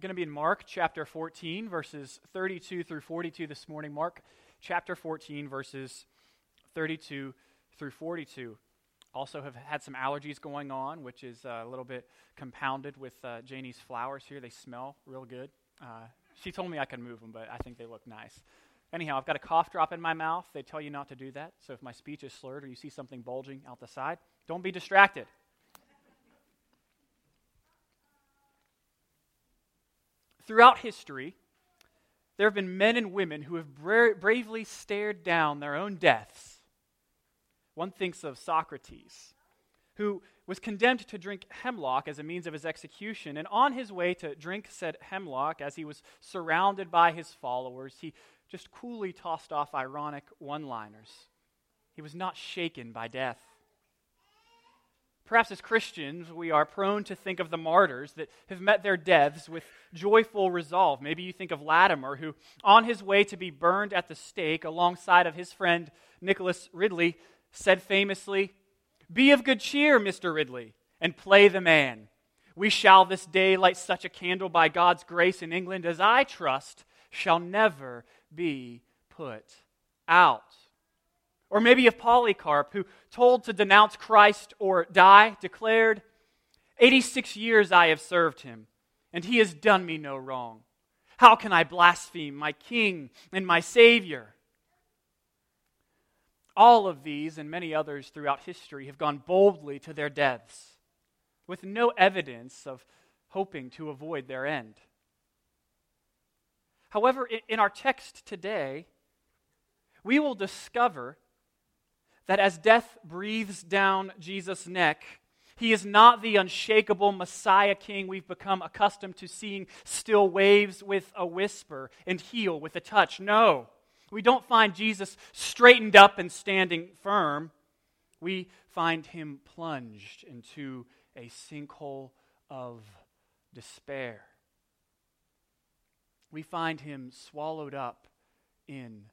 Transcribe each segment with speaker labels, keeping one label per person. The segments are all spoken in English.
Speaker 1: going to be in Mark chapter 14, verses 32 through 42 this morning. Mark chapter 14, verses 32 through 42. Also, have had some allergies going on, which is uh, a little bit compounded with uh, Janie's flowers here. They smell real good. Uh, she told me I could move them, but I think they look nice. Anyhow, I've got a cough drop in my mouth. They tell you not to do that. So if my speech is slurred or you see something bulging out the side, don't be distracted. Throughout history, there have been men and women who have bra- bravely stared down their own deaths. One thinks of Socrates, who was condemned to drink hemlock as a means of his execution. And on his way to drink said hemlock, as he was surrounded by his followers, he just coolly tossed off ironic one liners. He was not shaken by death. Perhaps as Christians, we are prone to think of the martyrs that have met their deaths with joyful resolve. Maybe you think of Latimer, who, on his way to be burned at the stake alongside of his friend Nicholas Ridley, said famously, Be of good cheer, Mr. Ridley, and play the man. We shall this day light such a candle by God's grace in England as I trust shall never be put out. Or maybe of Polycarp, who, told to denounce Christ or die, declared, 86 years I have served him, and he has done me no wrong. How can I blaspheme my King and my Savior? All of these and many others throughout history have gone boldly to their deaths with no evidence of hoping to avoid their end. However, in our text today, we will discover that as death breathes down Jesus' neck, he is not the unshakable Messiah King we've become accustomed to seeing still waves with a whisper and heal with a touch. No, we don't find Jesus straightened up and standing firm. We find him plunged into a sinkhole of despair. We find him swallowed up in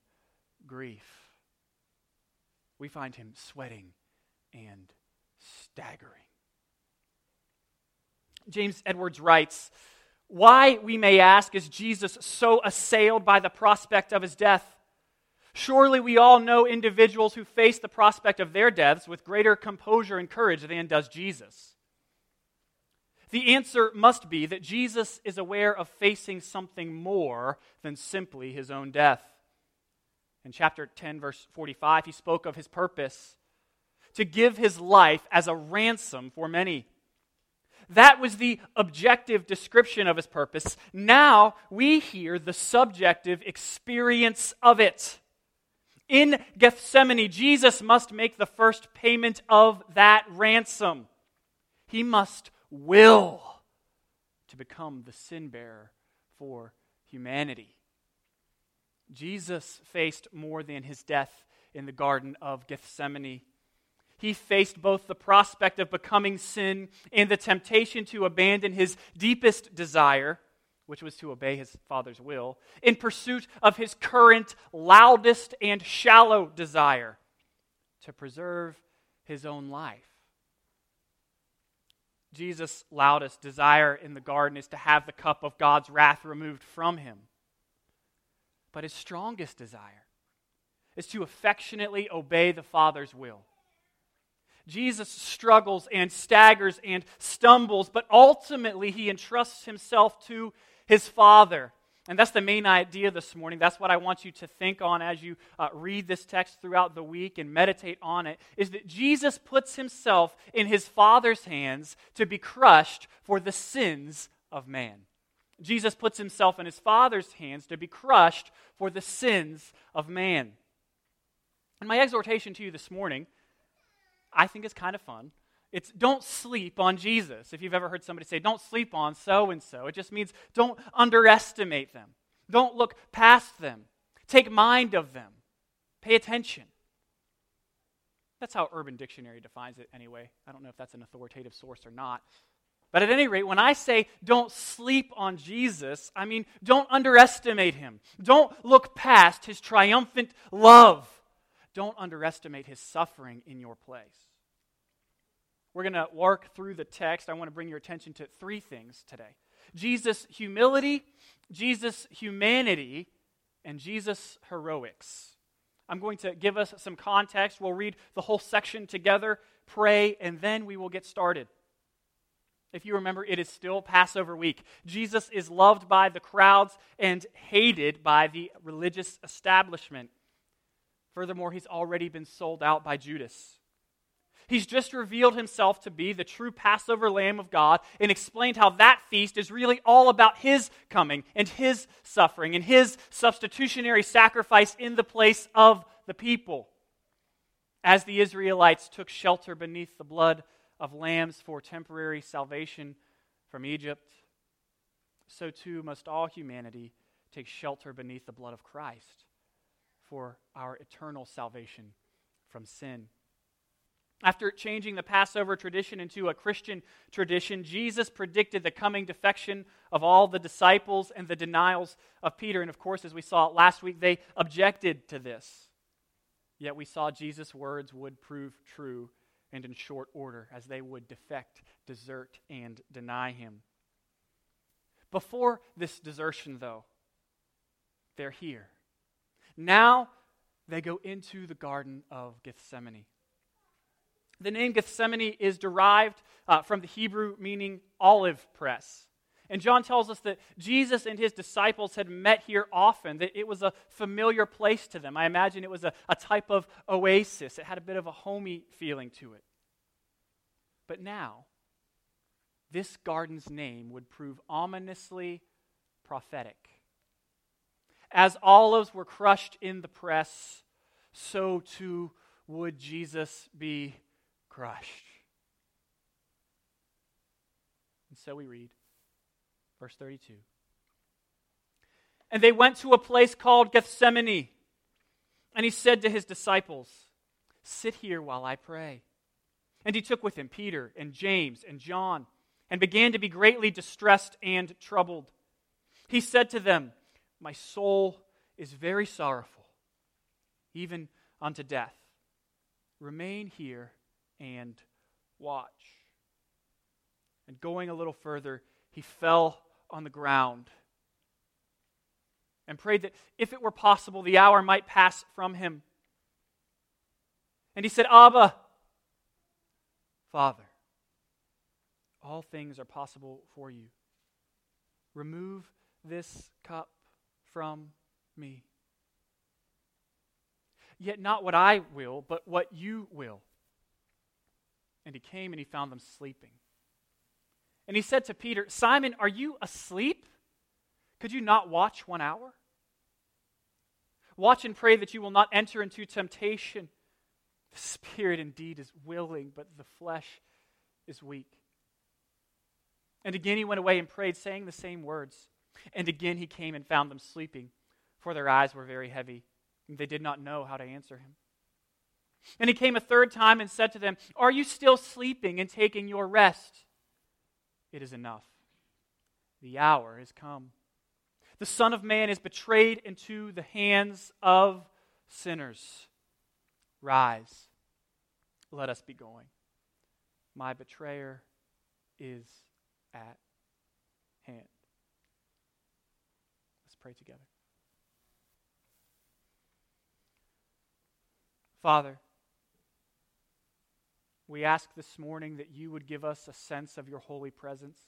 Speaker 1: grief we find him sweating and staggering. James Edwards writes, Why, we may ask, is Jesus so assailed by the prospect of his death? Surely we all know individuals who face the prospect of their deaths with greater composure and courage than does Jesus. The answer must be that Jesus is aware of facing something more than simply his own death. In chapter 10, verse 45, he spoke of his purpose to give his life as a ransom for many. That was the objective description of his purpose. Now we hear the subjective experience of it. In Gethsemane, Jesus must make the first payment of that ransom. He must will to become the sin bearer for humanity. Jesus faced more than his death in the Garden of Gethsemane. He faced both the prospect of becoming sin and the temptation to abandon his deepest desire, which was to obey his Father's will, in pursuit of his current, loudest, and shallow desire to preserve his own life. Jesus' loudest desire in the garden is to have the cup of God's wrath removed from him. But his strongest desire is to affectionately obey the Father's will. Jesus struggles and staggers and stumbles, but ultimately he entrusts himself to his Father. And that's the main idea this morning. That's what I want you to think on as you uh, read this text throughout the week and meditate on it is that Jesus puts himself in his Father's hands to be crushed for the sins of man. Jesus puts himself in his Father's hands to be crushed for the sins of man. And my exhortation to you this morning, I think is kind of fun. It's don't sleep on Jesus. If you've ever heard somebody say, don't sleep on so and so, it just means don't underestimate them. Don't look past them. Take mind of them. Pay attention. That's how Urban Dictionary defines it, anyway. I don't know if that's an authoritative source or not. But at any rate, when I say don't sleep on Jesus, I mean don't underestimate him. Don't look past his triumphant love. Don't underestimate his suffering in your place. We're going to work through the text. I want to bring your attention to three things today. Jesus' humility, Jesus' humanity, and Jesus' heroics. I'm going to give us some context. We'll read the whole section together, pray, and then we will get started. If you remember, it is still Passover week. Jesus is loved by the crowds and hated by the religious establishment. Furthermore, he's already been sold out by Judas. He's just revealed himself to be the true Passover Lamb of God and explained how that feast is really all about his coming and his suffering and his substitutionary sacrifice in the place of the people. As the Israelites took shelter beneath the blood of lambs for temporary salvation from Egypt, so too must all humanity take shelter beneath the blood of Christ for our eternal salvation from sin. After changing the Passover tradition into a Christian tradition, Jesus predicted the coming defection of all the disciples and the denials of Peter. And of course, as we saw last week, they objected to this. Yet we saw Jesus' words would prove true and in short order as they would defect, desert, and deny him. Before this desertion, though, they're here. Now they go into the Garden of Gethsemane. The name Gethsemane is derived uh, from the Hebrew meaning olive press. And John tells us that Jesus and his disciples had met here often, that it was a familiar place to them. I imagine it was a, a type of oasis, it had a bit of a homey feeling to it. But now, this garden's name would prove ominously prophetic. As olives were crushed in the press, so too would Jesus be crushed. And so we read, verse 32. And they went to a place called Gethsemane. And he said to his disciples, Sit here while I pray. And he took with him Peter and James and John and began to be greatly distressed and troubled. He said to them, My soul is very sorrowful, even unto death. Remain here and watch. And going a little further, he fell on the ground and prayed that if it were possible, the hour might pass from him. And he said, Abba, Father, all things are possible for you. Remove this cup from me. Yet not what I will, but what you will. And he came and he found them sleeping. And he said to Peter, Simon, are you asleep? Could you not watch one hour? Watch and pray that you will not enter into temptation. The spirit indeed is willing, but the flesh is weak. And again he went away and prayed, saying the same words. And again he came and found them sleeping, for their eyes were very heavy, and they did not know how to answer him. And he came a third time and said to them, Are you still sleeping and taking your rest? It is enough. The hour has come. The Son of Man is betrayed into the hands of sinners. Rise. Let us be going. My betrayer is at hand. Let's pray together. Father, we ask this morning that you would give us a sense of your holy presence,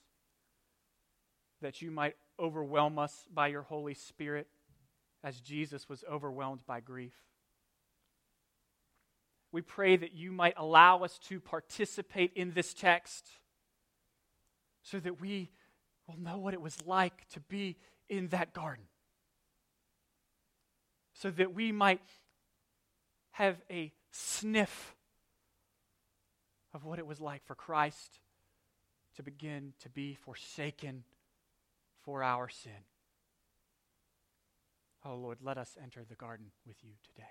Speaker 1: that you might overwhelm us by your Holy Spirit as Jesus was overwhelmed by grief. We pray that you might allow us to participate in this text so that we will know what it was like to be in that garden. So that we might have a sniff of what it was like for Christ to begin to be forsaken for our sin. Oh Lord, let us enter the garden with you today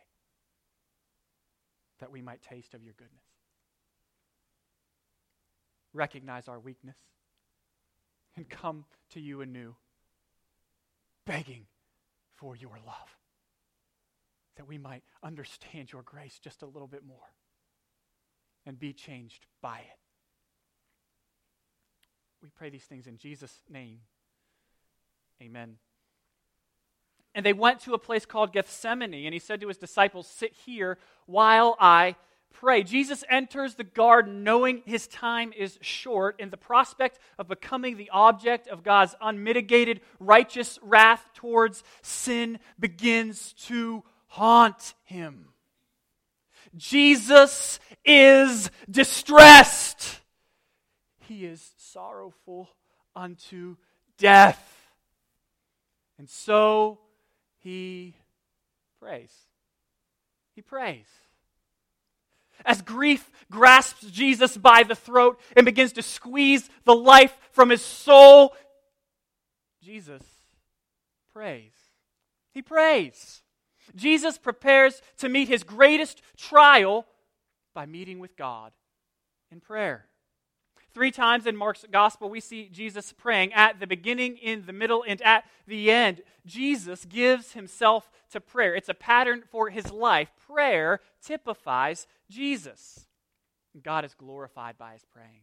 Speaker 1: that we might taste of your goodness. Recognize our weakness and come to you anew, begging for your love, that we might understand your grace just a little bit more and be changed by it. We pray these things in Jesus' name. Amen. And they went to a place called Gethsemane, and he said to his disciples, Sit here while I pray. Jesus enters the garden knowing his time is short, and the prospect of becoming the object of God's unmitigated righteous wrath towards sin begins to haunt him. Jesus is distressed. He is sorrowful unto death. And so he prays. He prays. As grief grasps Jesus by the throat and begins to squeeze the life from his soul, Jesus prays. He prays. Jesus prepares to meet his greatest trial by meeting with God in prayer. Three times in Mark's gospel, we see Jesus praying at the beginning, in the middle, and at the end. Jesus gives himself to prayer. It's a pattern for his life. Prayer typifies Jesus. God is glorified by his praying.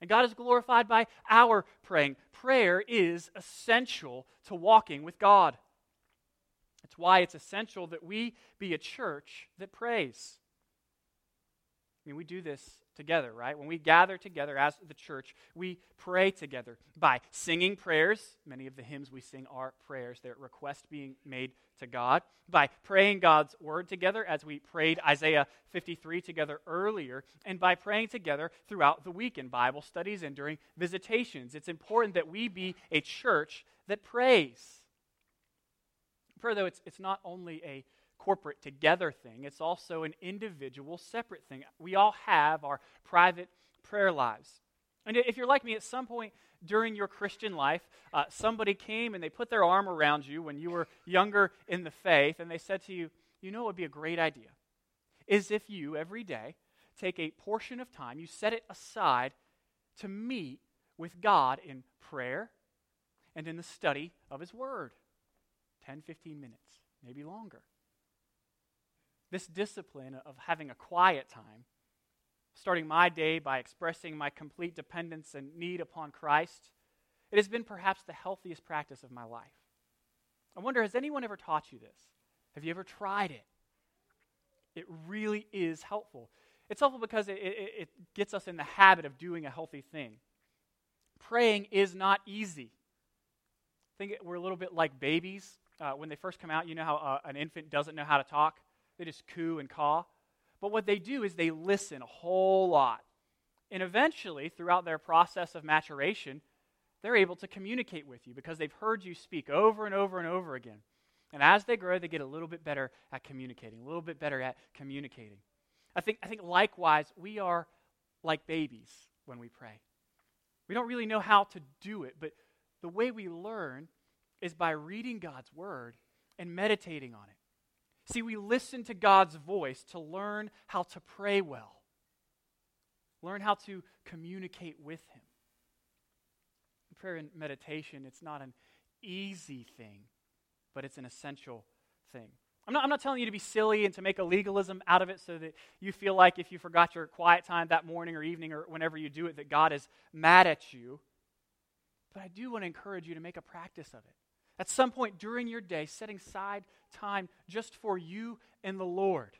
Speaker 1: And God is glorified by our praying. Prayer is essential to walking with God. It's why it's essential that we be a church that prays. I mean, we do this together, right? When we gather together as the church, we pray together by singing prayers. Many of the hymns we sing are prayers, they're requests being made to God. By praying God's word together, as we prayed Isaiah 53 together earlier, and by praying together throughout the week in Bible studies and during visitations. It's important that we be a church that prays. Prayer, though, it's, it's not only a corporate together thing, it's also an individual separate thing. We all have our private prayer lives. And if you're like me, at some point during your Christian life, uh, somebody came and they put their arm around you when you were younger in the faith, and they said to you, You know, it would be a great idea is if you, every day, take a portion of time, you set it aside to meet with God in prayer and in the study of His Word. 10, 15 minutes, maybe longer. This discipline of having a quiet time, starting my day by expressing my complete dependence and need upon Christ, it has been perhaps the healthiest practice of my life. I wonder, has anyone ever taught you this? Have you ever tried it? It really is helpful. It's helpful because it, it, it, gets us in the habit of doing a healthy thing. Praying is not easy. I think we're a little bit like babies. Uh, when they first come out, you know how uh, an infant doesn't know how to talk? They just coo and caw. But what they do is they listen a whole lot. And eventually, throughout their process of maturation, they're able to communicate with you because they've heard you speak over and over and over again. And as they grow, they get a little bit better at communicating, a little bit better at communicating. I think, I think likewise, we are like babies when we pray. We don't really know how to do it, but the way we learn is by reading God's word and meditating on it. See, we listen to God's voice to learn how to pray well, learn how to communicate with Him. Prayer and meditation, it's not an easy thing, but it's an essential thing. I'm not, I'm not telling you to be silly and to make a legalism out of it so that you feel like if you forgot your quiet time that morning or evening or whenever you do it, that God is mad at you. But I do want to encourage you to make a practice of it. At some point during your day, setting aside time just for you and the Lord.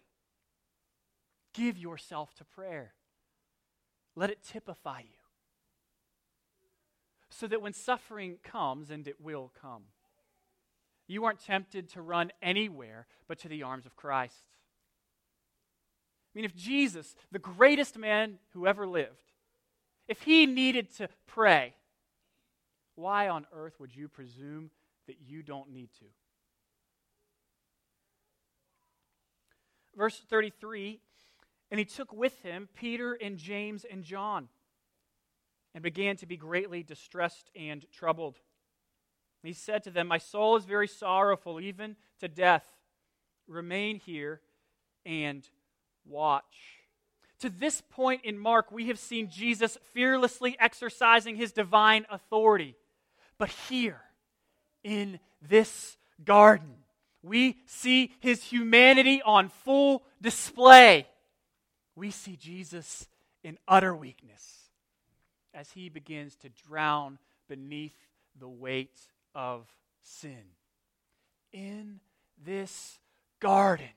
Speaker 1: Give yourself to prayer. Let it typify you. So that when suffering comes, and it will come, you aren't tempted to run anywhere but to the arms of Christ. I mean, if Jesus, the greatest man who ever lived, if he needed to pray, why on earth would you presume that you don't need to? Verse 33 And he took with him Peter and James and John and began to be greatly distressed and troubled. he said to them, My soul is very sorrowful, even to death. Remain here and watch. To this point in Mark, we have seen Jesus fearlessly exercising his divine authority. But here, in this garden, we see his humanity on full display. We see Jesus in utter weakness as he begins to drown beneath the weight of sin. In this garden,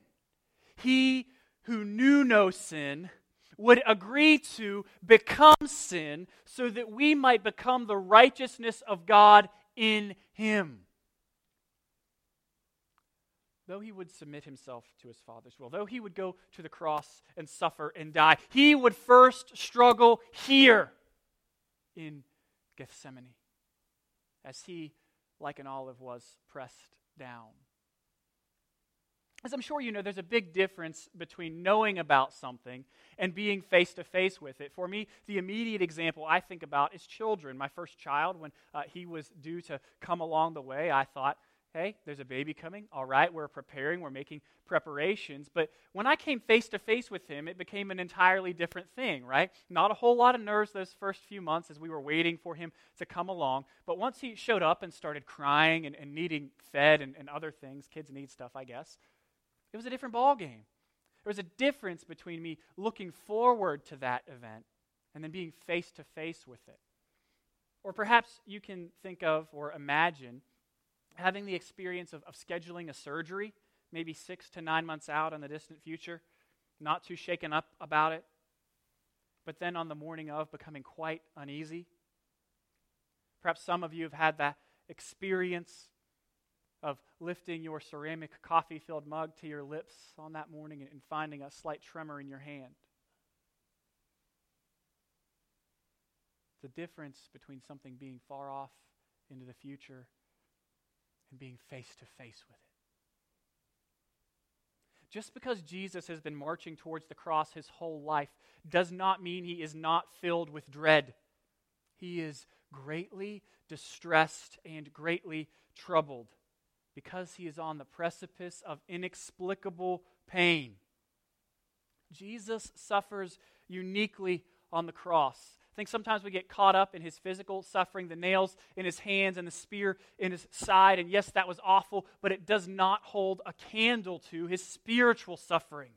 Speaker 1: he who knew no sin would agree to become sin so that we might become the righteousness of God in him. Though he would submit himself to his Father's will, though he would go to the cross and suffer and die, he would first struggle here in Gethsemane as he, like an olive, was pressed down. As I'm sure you know, there's a big difference between knowing about something and being face to face with it. For me, the immediate example I think about is children. My first child, when uh, he was due to come along the way, I thought, hey, there's a baby coming. All right, we're preparing, we're making preparations. But when I came face to face with him, it became an entirely different thing, right? Not a whole lot of nerves those first few months as we were waiting for him to come along. But once he showed up and started crying and, and needing fed and, and other things, kids need stuff, I guess, it was a different ball game. There was a difference between me looking forward to that event and then being face to face with it. Or perhaps you can think of or imagine having the experience of, of scheduling a surgery, maybe six to nine months out in the distant future, not too shaken up about it, but then on the morning of becoming quite uneasy. Perhaps some of you have had that experience of lifting your ceramic coffee filled mug to your lips on that morning and finding a slight tremor in your hand. The difference between something being far off into the future and being face to face with it. Just because Jesus has been marching towards the cross his whole life does not mean he is not filled with dread. He is greatly distressed and greatly troubled because he is on the precipice of inexplicable pain. Jesus suffers uniquely on the cross. I think sometimes we get caught up in his physical suffering, the nails in his hands and the spear in his side. And yes, that was awful, but it does not hold a candle to his spiritual suffering.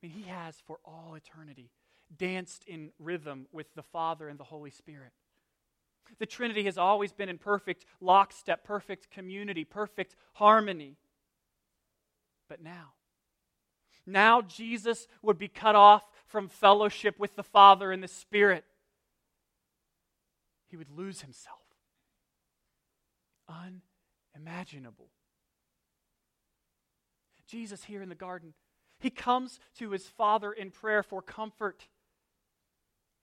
Speaker 1: I mean, he has for all eternity danced in rhythm with the Father and the Holy Spirit. The Trinity has always been in perfect lockstep, perfect community, perfect harmony. But now, now Jesus would be cut off from fellowship with the Father and the Spirit. He would lose himself. Unimaginable. Jesus here in the garden, he comes to his Father in prayer for comfort,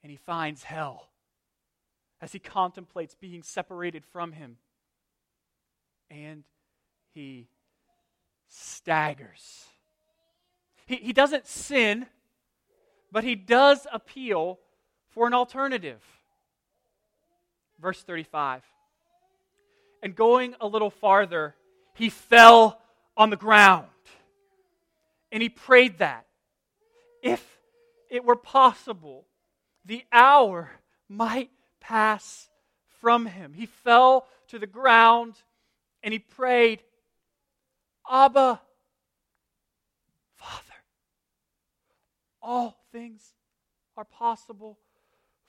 Speaker 1: and he finds hell as he contemplates being separated from him. And he staggers. He, he doesn't sin, but he does appeal for an alternative. Verse 35. And going a little farther, he fell on the ground. And he prayed that if it were possible, the hour might pass from him. He fell to the ground and he prayed, Abba, Father, all things are possible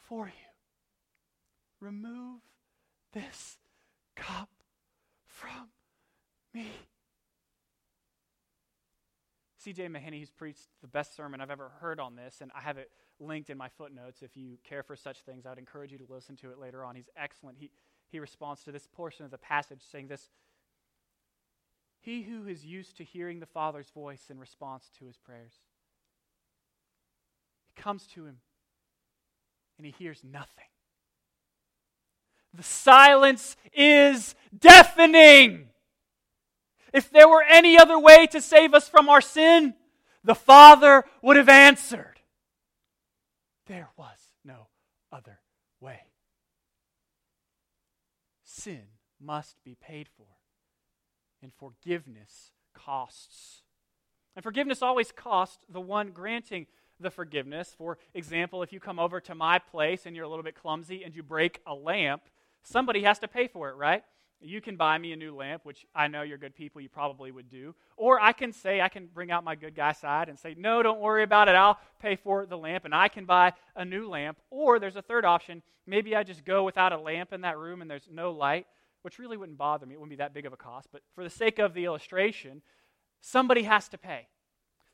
Speaker 1: for you. Remove this cup from me. C.J. Mahaney, who's preached the best sermon I've ever heard on this, and I have it linked in my footnotes. If you care for such things, I would encourage you to listen to it later on. He's excellent. He, he responds to this portion of the passage saying this He who is used to hearing the Father's voice in response to his prayers, he comes to him and he hears nothing. The silence is deafening. If there were any other way to save us from our sin, the Father would have answered. There was no other way. Sin must be paid for, and forgiveness costs. And forgiveness always costs the one granting the forgiveness. For example, if you come over to my place and you're a little bit clumsy and you break a lamp, somebody has to pay for it, right? You can buy me a new lamp, which I know you're good people, you probably would do. Or I can say, I can bring out my good guy side and say, no, don't worry about it. I'll pay for the lamp and I can buy a new lamp. Or there's a third option. Maybe I just go without a lamp in that room and there's no light. which really wouldn't bother me, it wouldn't be that big of a cost, but for the sake of the illustration, somebody has to pay.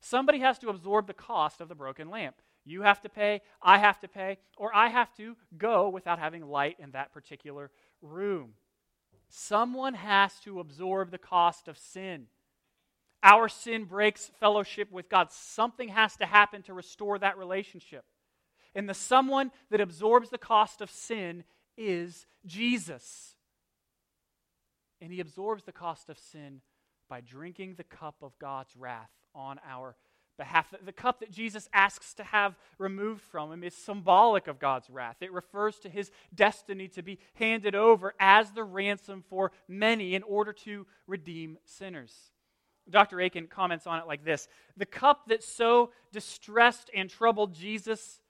Speaker 1: Somebody has to absorb the cost of the broken lamp. You have to pay, I have to pay, or I have to go without having light in that particular room. Someone has to absorb the cost of sin. Our sin breaks fellowship with God. Something has to happen to restore that relationship. And the someone that absorbs the cost of sin is Jesus. And he absorbs the cost of sin by drinking the cup of God's wrath on our behalf. The cup that Jesus asks to have removed from him is symbolic of God's wrath. It refers to his destiny to be handed over as the ransom for many in order to redeem sinners. Dr. Akin comments on it like this The cup that so distressed and troubled Jesus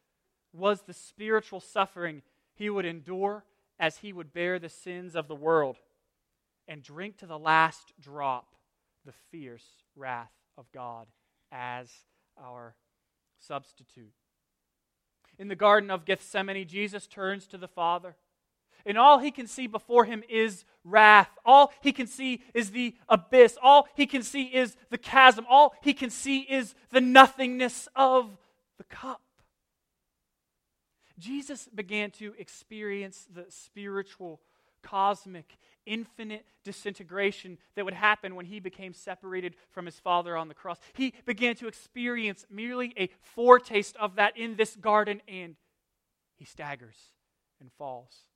Speaker 1: was the spiritual suffering he would endure as he would bear the sins of the world and drink to the last drop the fierce wrath of God as our substitute. In the Garden of Gethsemane, Jesus turns to the Father, and all he can see before him is wrath. All he can see is the abyss. All he can see is the chasm. All he can see is the nothingness of the cup. Jesus began to experience the spiritual, cosmic, infinite disintegration that would happen when he became separated from his Father on the cross. He began to experience merely a foretaste of that in this garden, and he staggers and falls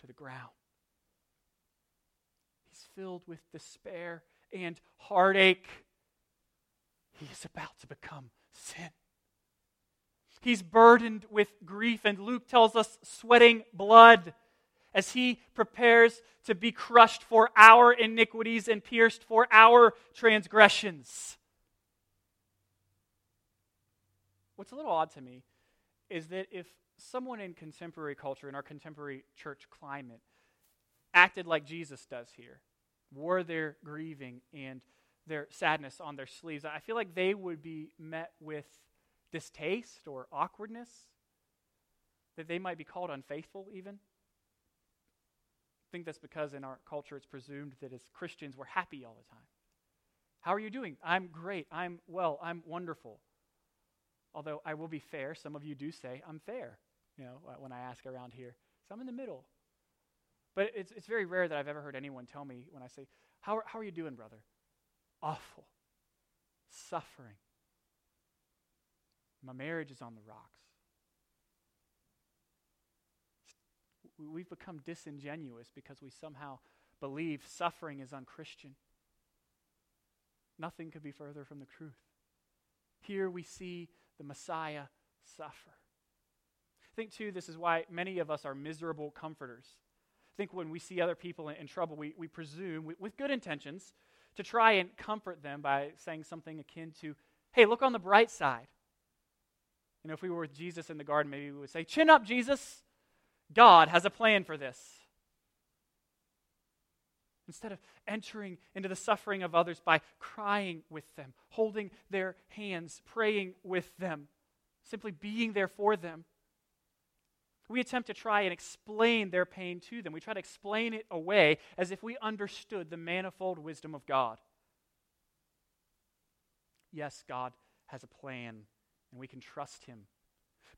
Speaker 1: to the ground. He's filled with despair and heartache. He is about to become sin. He's burdened with grief, and Luke tells us sweating blood as he prepares to be crushed for our iniquities and pierced for our transgressions. What's a little odd to me is that if someone in contemporary culture, in our contemporary church climate, acted like Jesus does here, wore their grieving and their sadness on their sleeves, I feel like they would be met with distaste or awkwardness, that they might be called unfaithful, even. I think that's because in our culture it's presumed that as Christians we're happy all the time. How are you doing? I'm great. I'm well. I'm wonderful. Although I will be fair, some of you do say, I'm fair, you know, uh, when I ask around here. So I'm in the middle. But it's, it's very rare that I've ever heard anyone tell me when I say, How are, how are you doing, brother? Awful. Suffering. My marriage is on the rocks. We've become disingenuous because we somehow believe suffering is unchristian. Nothing could be further from the truth. Here we see the Messiah suffer. I think, too, this is why many of us are miserable comforters. I think when we see other people in, in trouble, we, we presume, we, with good intentions, to try and comfort them by saying something akin to, hey, look on the bright side. You know, if we were with Jesus in the garden, maybe we would say, Chin up, Jesus. God has a plan for this. Instead of entering into the suffering of others by crying with them, holding their hands, praying with them, simply being there for them, we attempt to try and explain their pain to them. We try to explain it away as if we understood the manifold wisdom of God. Yes, God has a plan and we can trust him.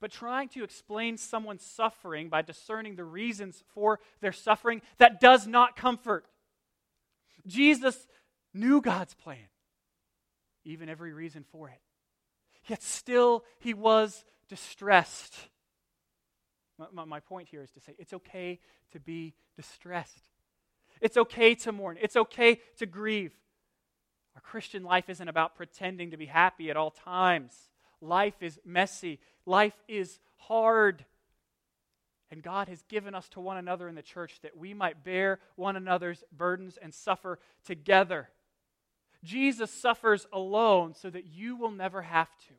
Speaker 1: But trying to explain someone's suffering by discerning the reasons for their suffering, that does not comfort. Jesus knew God's plan, even every reason for it. Yet still, he was distressed. My, my, point here is to say it's okay to be distressed. It's okay to mourn. It's okay to grieve. Our Christian life isn't about pretending to be happy at all times. Life is messy, life is hard. And God has given us to one another in the church that we might bear one another's burdens and suffer together. Jesus suffers alone so that you will never have to.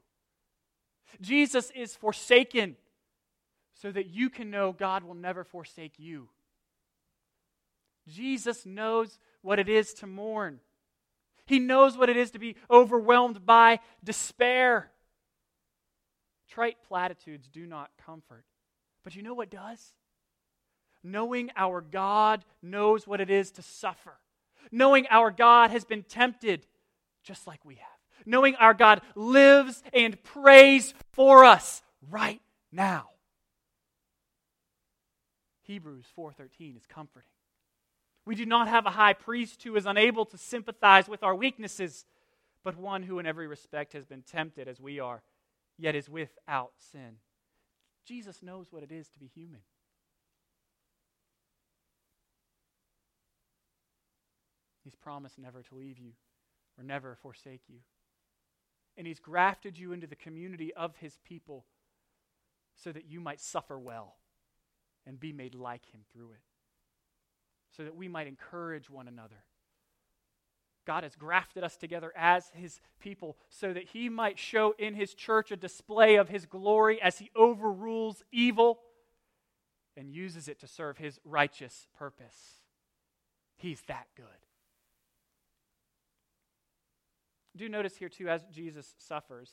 Speaker 1: Jesus is forsaken so that you can know God will never forsake you. Jesus knows what it is to mourn. He knows what it is to be overwhelmed by despair. Trite platitudes do not comfort. But you know what does? knowing our God knows what it is to suffer, knowing our God has been tempted just like we have, knowing our God lives and prays for us right now. Hebrews 4:13 is comforting. We do not have a high priest who is unable to sympathize with our weaknesses, but one who in every respect has been tempted as we are, yet is without sin. Jesus knows what it is to be human. He's promised never to leave you or never forsake you. And He's grafted you into the community of His people so that you might suffer well and be made like Him through it, so that we might encourage one another. God has grafted us together as His people so that He might show in His church a display of His glory as He overrules evil and uses it to serve His righteous purpose. He's that good. Do notice here, too, as Jesus suffers,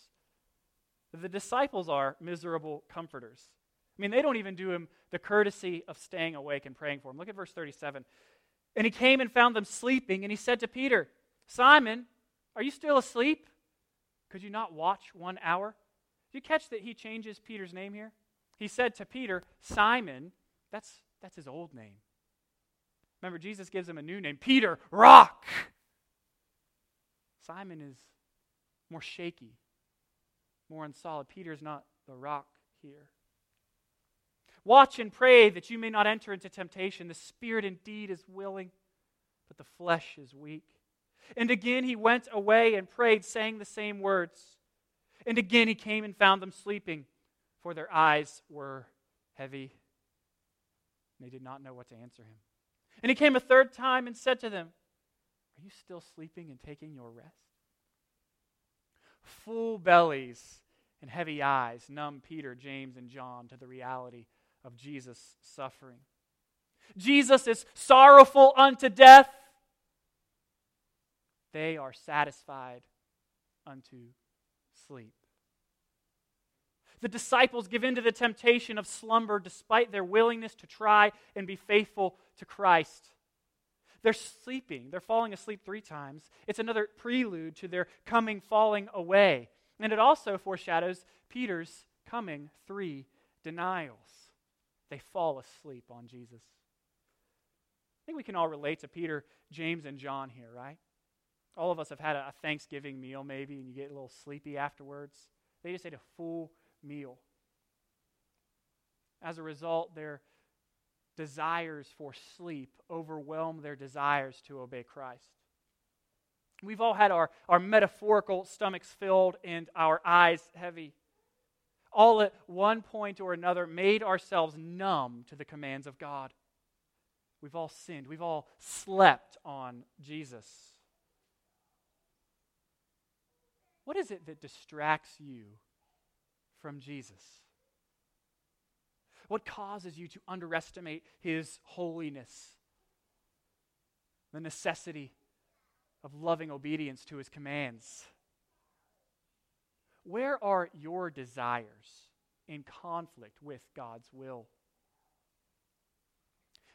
Speaker 1: the disciples are miserable comforters. I mean, they don't even do him the courtesy of staying awake and praying for him. Look at verse 37. And he came and found them sleeping, and he said to Peter, Simon, are you still asleep? Could you not watch one hour? Do you catch that he changes Peter's name here? He said to Peter, Simon, that's, that's his old name. Remember, Jesus gives him a new name Peter, rock. Simon is more shaky, more unsolid. Peter's not the rock here. Watch and pray that you may not enter into temptation. The spirit indeed is willing, but the flesh is weak. And again he went away and prayed, saying the same words. And again he came and found them sleeping, for their eyes were heavy. And They did not know what to answer him. And he came a third time and said to them, Are you still sleeping and taking your rest? Full bellies and heavy eyes numb Peter, James, and John to the reality of Jesus' suffering. Jesus is sorrowful unto death. They are satisfied unto sleep. The disciples give in to the temptation of slumber despite their willingness to try and be faithful to Christ. They're sleeping. They're falling asleep three times. It's another prelude to their coming falling away. And it also foreshadows Peter's coming three denials. They fall asleep on Jesus. I think we can all relate to Peter, James, and John here, right? All of us have had a, Thanksgiving meal, maybe, and you get a little sleepy afterwards. They just ate a full meal. As a result, their desires for sleep overwhelm their desires to obey Christ. We've all had our, our metaphorical stomachs filled and our eyes heavy. All at one point or another made ourselves numb to the commands of God. We've all sinned. We've all slept on Jesus. What is it that distracts you from Jesus? What causes you to underestimate his holiness? The necessity of loving obedience to his commands. Where are your desires in conflict with God's will?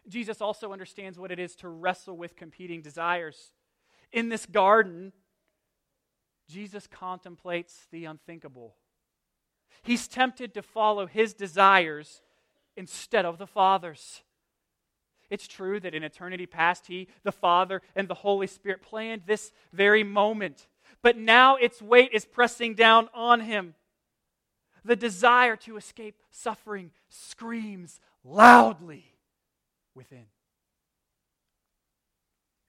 Speaker 1: Jesus also understands what it is to wrestle with competing desires. In this garden, Jesus contemplates the unthinkable. He's tempted to follow his desires instead of the Father's. It's true that in eternity past, He, the Father, and the Holy Spirit planned this very moment. But now its weight is pressing down on Him. The desire to escape suffering screams loudly within.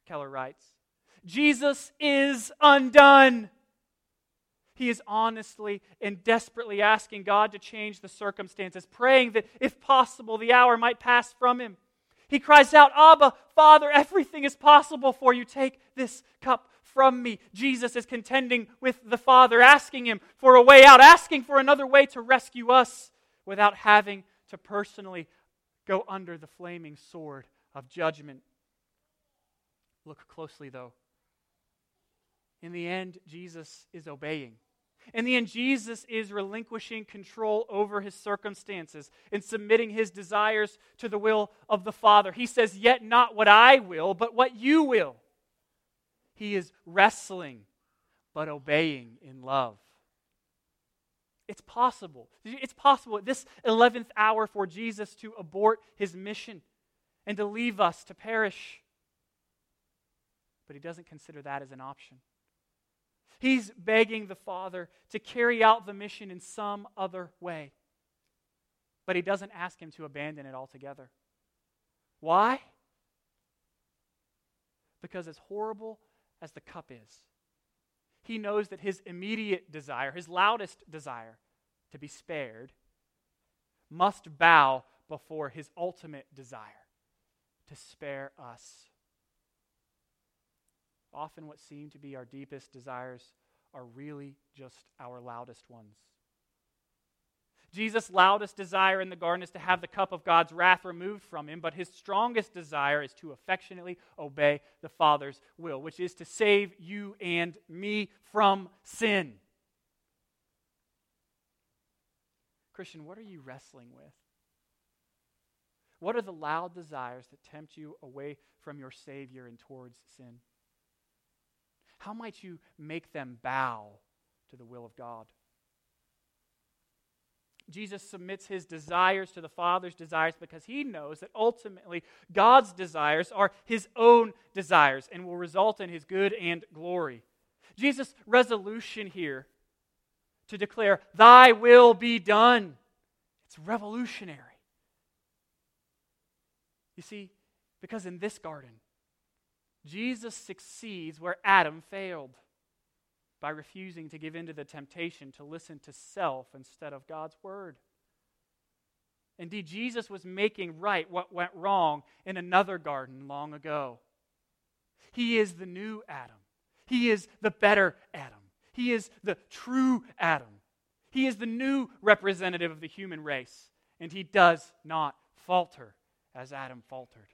Speaker 1: Keller writes Jesus is undone. He is honestly and desperately asking God to change the circumstances, praying that, if possible, the hour might pass from him. He cries out, Abba, Father, everything is possible for you. Take this cup from me. Jesus is contending with the Father, asking him for a way out, asking for another way to rescue us without having to personally go under the flaming sword of judgment. Look closely, though. In the end, Jesus is obeying. In the end, Jesus is relinquishing control over his circumstances and submitting his desires to the will of the Father. He says, Yet not what I will, but what you will. He is wrestling, but obeying in love. It's possible. It's possible at this 11th hour for Jesus to abort his mission and to leave us to perish. But he doesn't consider that as an option. He's begging the Father to carry out the mission in some other way. But he doesn't ask him to abandon it altogether. Why? Because as horrible as the cup is, he knows that his immediate desire, his loudest desire, to be spared, must bow before his ultimate desire to spare us. Often, what seem to be our deepest desires are really just our loudest ones. Jesus' loudest desire in the garden is to have the cup of God's wrath removed from him, but his strongest desire is to affectionately obey the Father's will, which is to save you and me from sin. Christian, what are you wrestling with? What are the loud desires that tempt you away from your Savior and towards sin? How might you make them bow to the will of God? Jesus submits his desires to the Father's desires because he knows that ultimately God's desires are his own desires and will result in his good and glory. Jesus' resolution here to declare, Thy will be done, it's revolutionary. You see, because in this garden, Jesus succeeds where Adam failed by refusing to give in to the temptation to listen to self instead of God's word. Indeed, Jesus was making right what went wrong in another garden long ago. He is the new Adam. He is the better Adam. He is the true Adam. He is the new representative of the human race, and he does not falter as Adam faltered.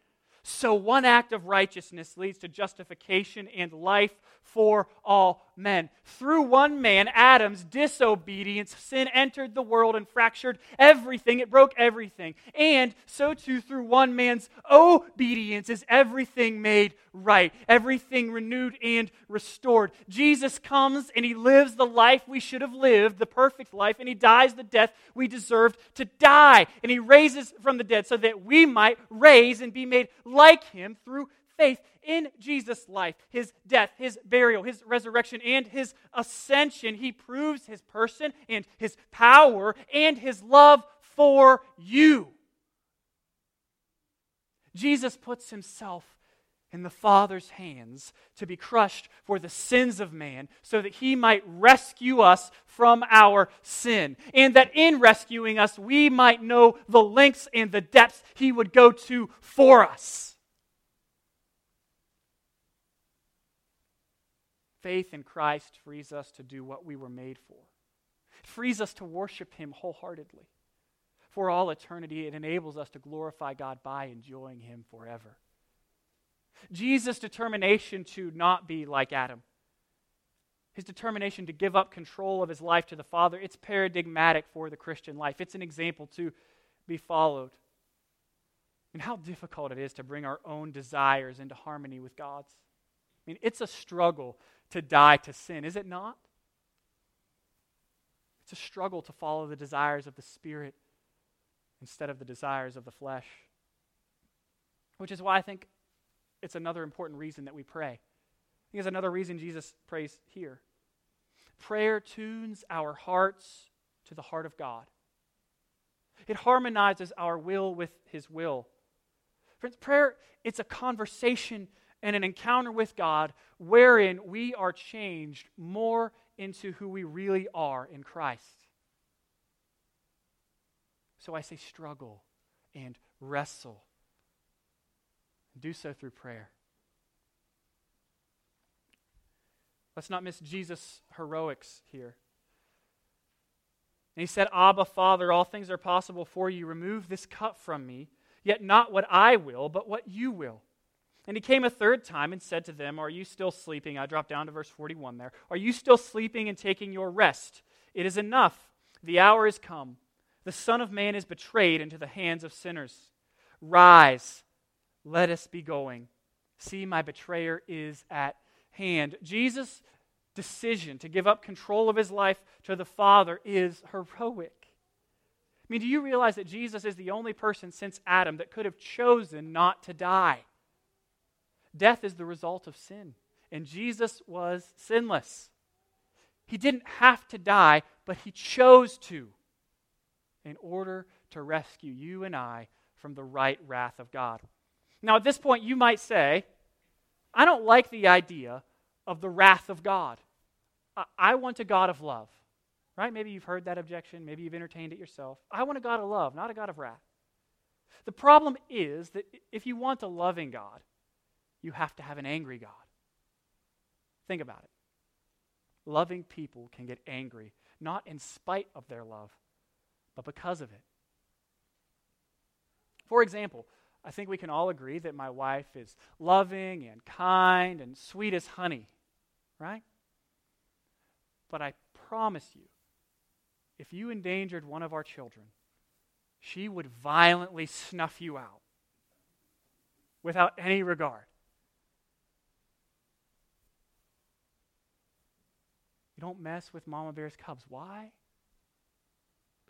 Speaker 1: so one act of righteousness leads to justification and life for all men. Through one man, Adam's disobedience, sin entered the world and fractured everything. It broke everything. And so too, through one man's obedience, is everything made right, everything renewed and restored. Jesus comes and he lives the life we should have lived, the perfect life, and he dies the death we deserved to die. And he raises from the dead so that we might raise and be made like him through faith in Jesus' life, his death, his burial, his resurrection, and his ascension, he proves his person and his power and his love for you. Jesus puts himself in the Father's hands to be crushed for the sins of man, so that he might rescue us from our sin. And that in rescuing us, we might know the lengths and the depths he would go to for us. Faith in Christ frees us to do what we were made for. It frees us to worship Him wholeheartedly. For all eternity, it enables us to glorify God by enjoying Him forever. Jesus' determination to not be like Adam, his determination to give up control of his life to the Father, it's paradigmatic for the Christian life. It's an example to be followed. and how difficult it is to bring our own desires into harmony with God's. I mean, it's a struggle to die to sin, is it not? It's a struggle to follow the desires of the Spirit instead of the desires of the flesh. Which is why I think it's another important reason that we pray. I think it's another reason Jesus prays here. Prayer tunes our hearts to the heart of God. It harmonizes our will with His will. Friends, prayer, it's a conversation and an encounter with God wherein we are changed more into who we really are in Christ. So I say struggle and wrestle. Do so through prayer. Let's not miss Jesus' heroics here. And he said, Abba, Father, all things are possible for you. Remove this cup from me, yet not what I will, but what you will. And he came a third time and said to them, Are you still sleeping? I dropped down to verse 41 there. Are you still sleeping and taking your rest? It is enough. The hour is come. The Son of Man is betrayed into the hands of sinners. Rise, let us be going. See, my betrayer is at hand. Jesus' decision to give up control of his life to the Father is heroic. I mean, do you realize that Jesus is the only person since Adam that could have chosen not to die? Death is the result of sin, and Jesus was sinless. He didn't have to die, but he chose to in order to rescue you and I from the right wrath of God. Now, at this point, you might say, I don't like the idea of the wrath of God. I want a God of love. Right? Maybe you've heard that objection. Maybe you've entertained it yourself. I want a God of love, not a God of wrath. The problem is that if you want a loving God, you have to have an angry God. Think about it. Loving people can get angry, not in spite of their love, but because of it. For example, I think we can all agree that my wife is loving and kind and sweet as honey, right? But I promise you, if you endangered one of our children, she would violently snuff you out without any regard. You don't mess with Mama Bear's cubs. Why?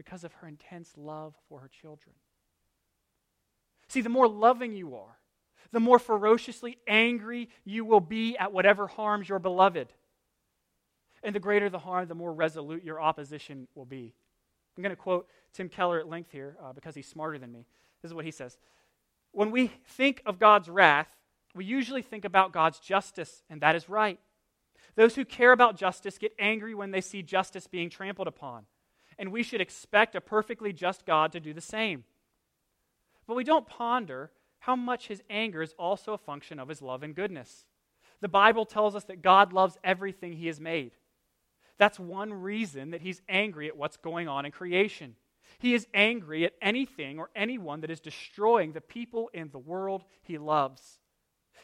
Speaker 1: because of her intense love for her children. See, the more loving you are, the more ferociously angry you will be at whatever harms your beloved. And the greater the harm, the more resolute your opposition will be. I'm going to quote Tim Keller at length here uh, because he's smarter than me. This is what he says When we think of God's wrath, we usually think about God's justice, and that is right. Those who care about justice get angry when they see justice being trampled upon and we should expect a perfectly just God to do the same. But we don't ponder how much his anger is also a function of his love and goodness. The Bible tells us that God loves everything he has made. That's one reason that he's angry at what's going on in creation. He is angry at anything or anyone that is destroying the people in the world he loves.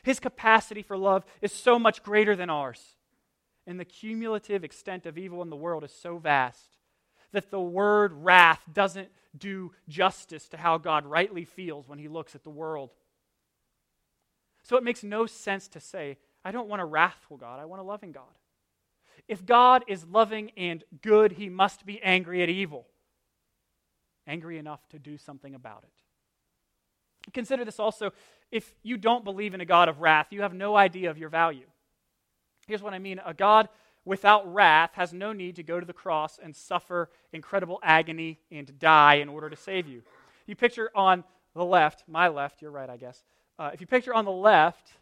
Speaker 1: His capacity for love is so much greater than ours. And the cumulative extent of evil in the world is so vast that the word wrath doesn't do justice to how God rightly feels when he looks at the world. So it makes no sense to say, I don't want a wrathful God, I want a loving God. If God is loving and good, he must be angry at evil, angry enough to do something about it. Consider this also if you don't believe in a God of wrath, you have no idea of your value. Here's what I mean a God without wrath has no need to go to the cross and suffer incredible agony and die in order to save you. You picture on the left, my left, you're right, I guess. Uh, if you picture on the left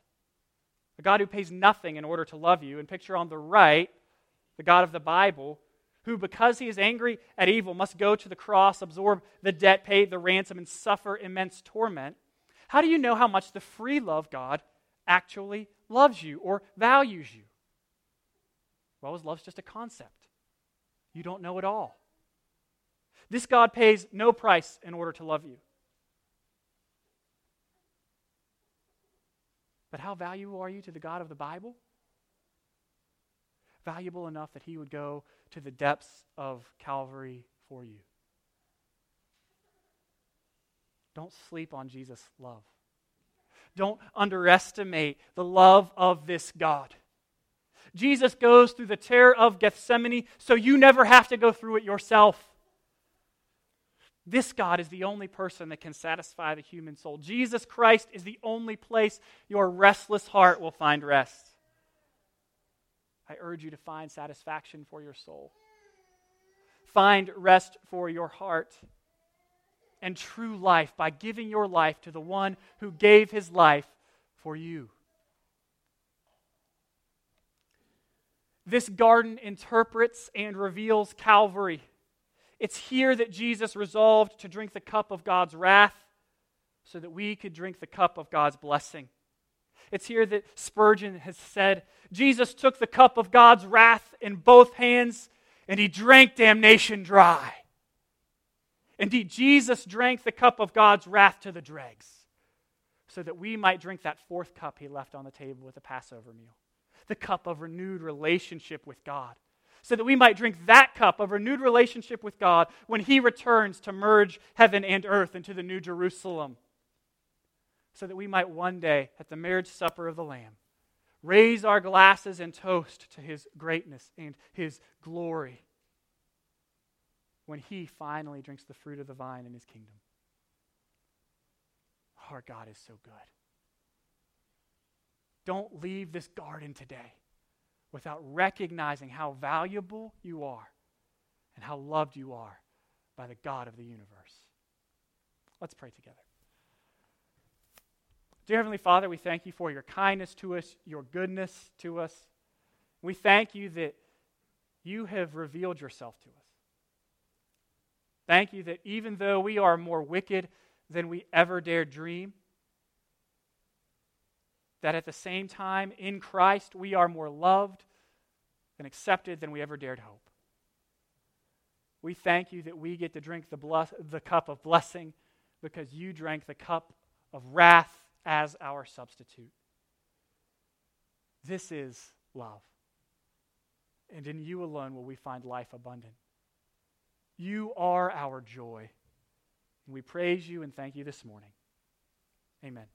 Speaker 1: a God who pays nothing in order to love you, and picture on the right the God of the Bible, who, because he is angry at evil, must go to the cross, absorb the debt, pay the ransom, and suffer immense torment, how do you know how much the free love God actually loves you or values you? Well, is love's just a concept. You don't know it all. This God pays no price in order to love you. But how valuable are you to the God of the Bible? Valuable enough that he would go to the depths of Calvary for you. Don't sleep on Jesus' love. Don't underestimate the love of this God. Jesus goes through the terror of Gethsemane so you never have to go through it yourself. This God is the only person that can satisfy the human soul. Jesus Christ is the only place your restless heart will find rest. I urge you to find satisfaction for your soul. Find rest for your heart and true life by giving your life to the one who gave his life for you. This garden interprets and reveals Calvary. It's here that Jesus resolved to drink the cup of God's wrath so that we could drink the cup of God's blessing. It's here that Spurgeon has said Jesus took the cup of God's wrath in both hands and he drank damnation dry. Indeed, Jesus drank the cup of God's wrath to the dregs so that we might drink that fourth cup he left on the table with the Passover meal the cup of renewed relationship with God so that we might drink that cup of renewed relationship with God when He returns to merge heaven and earth into the New Jerusalem. So that we might one day, at the marriage supper of the Lamb, raise our glasses and toast to His greatness and His glory when He finally drinks the fruit of the vine in His kingdom. Our God is so good. Don't leave this garden today without recognizing how valuable you are and how loved you are by the God of the universe. Let's pray together. Dear Heavenly Father, we thank you for your kindness to us, your goodness to us. We thank you that you have revealed yourself to us. Thank you that even though we are more wicked than we ever dared dream, that at the same time, in Christ, we are more loved and accepted than we ever dared hope. We thank you that we get to drink the, bless, the cup of blessing because you drank the cup of wrath as our substitute. This is love. And in you alone will we find life abundant. You are our joy. And we praise you and thank you this morning. Amen.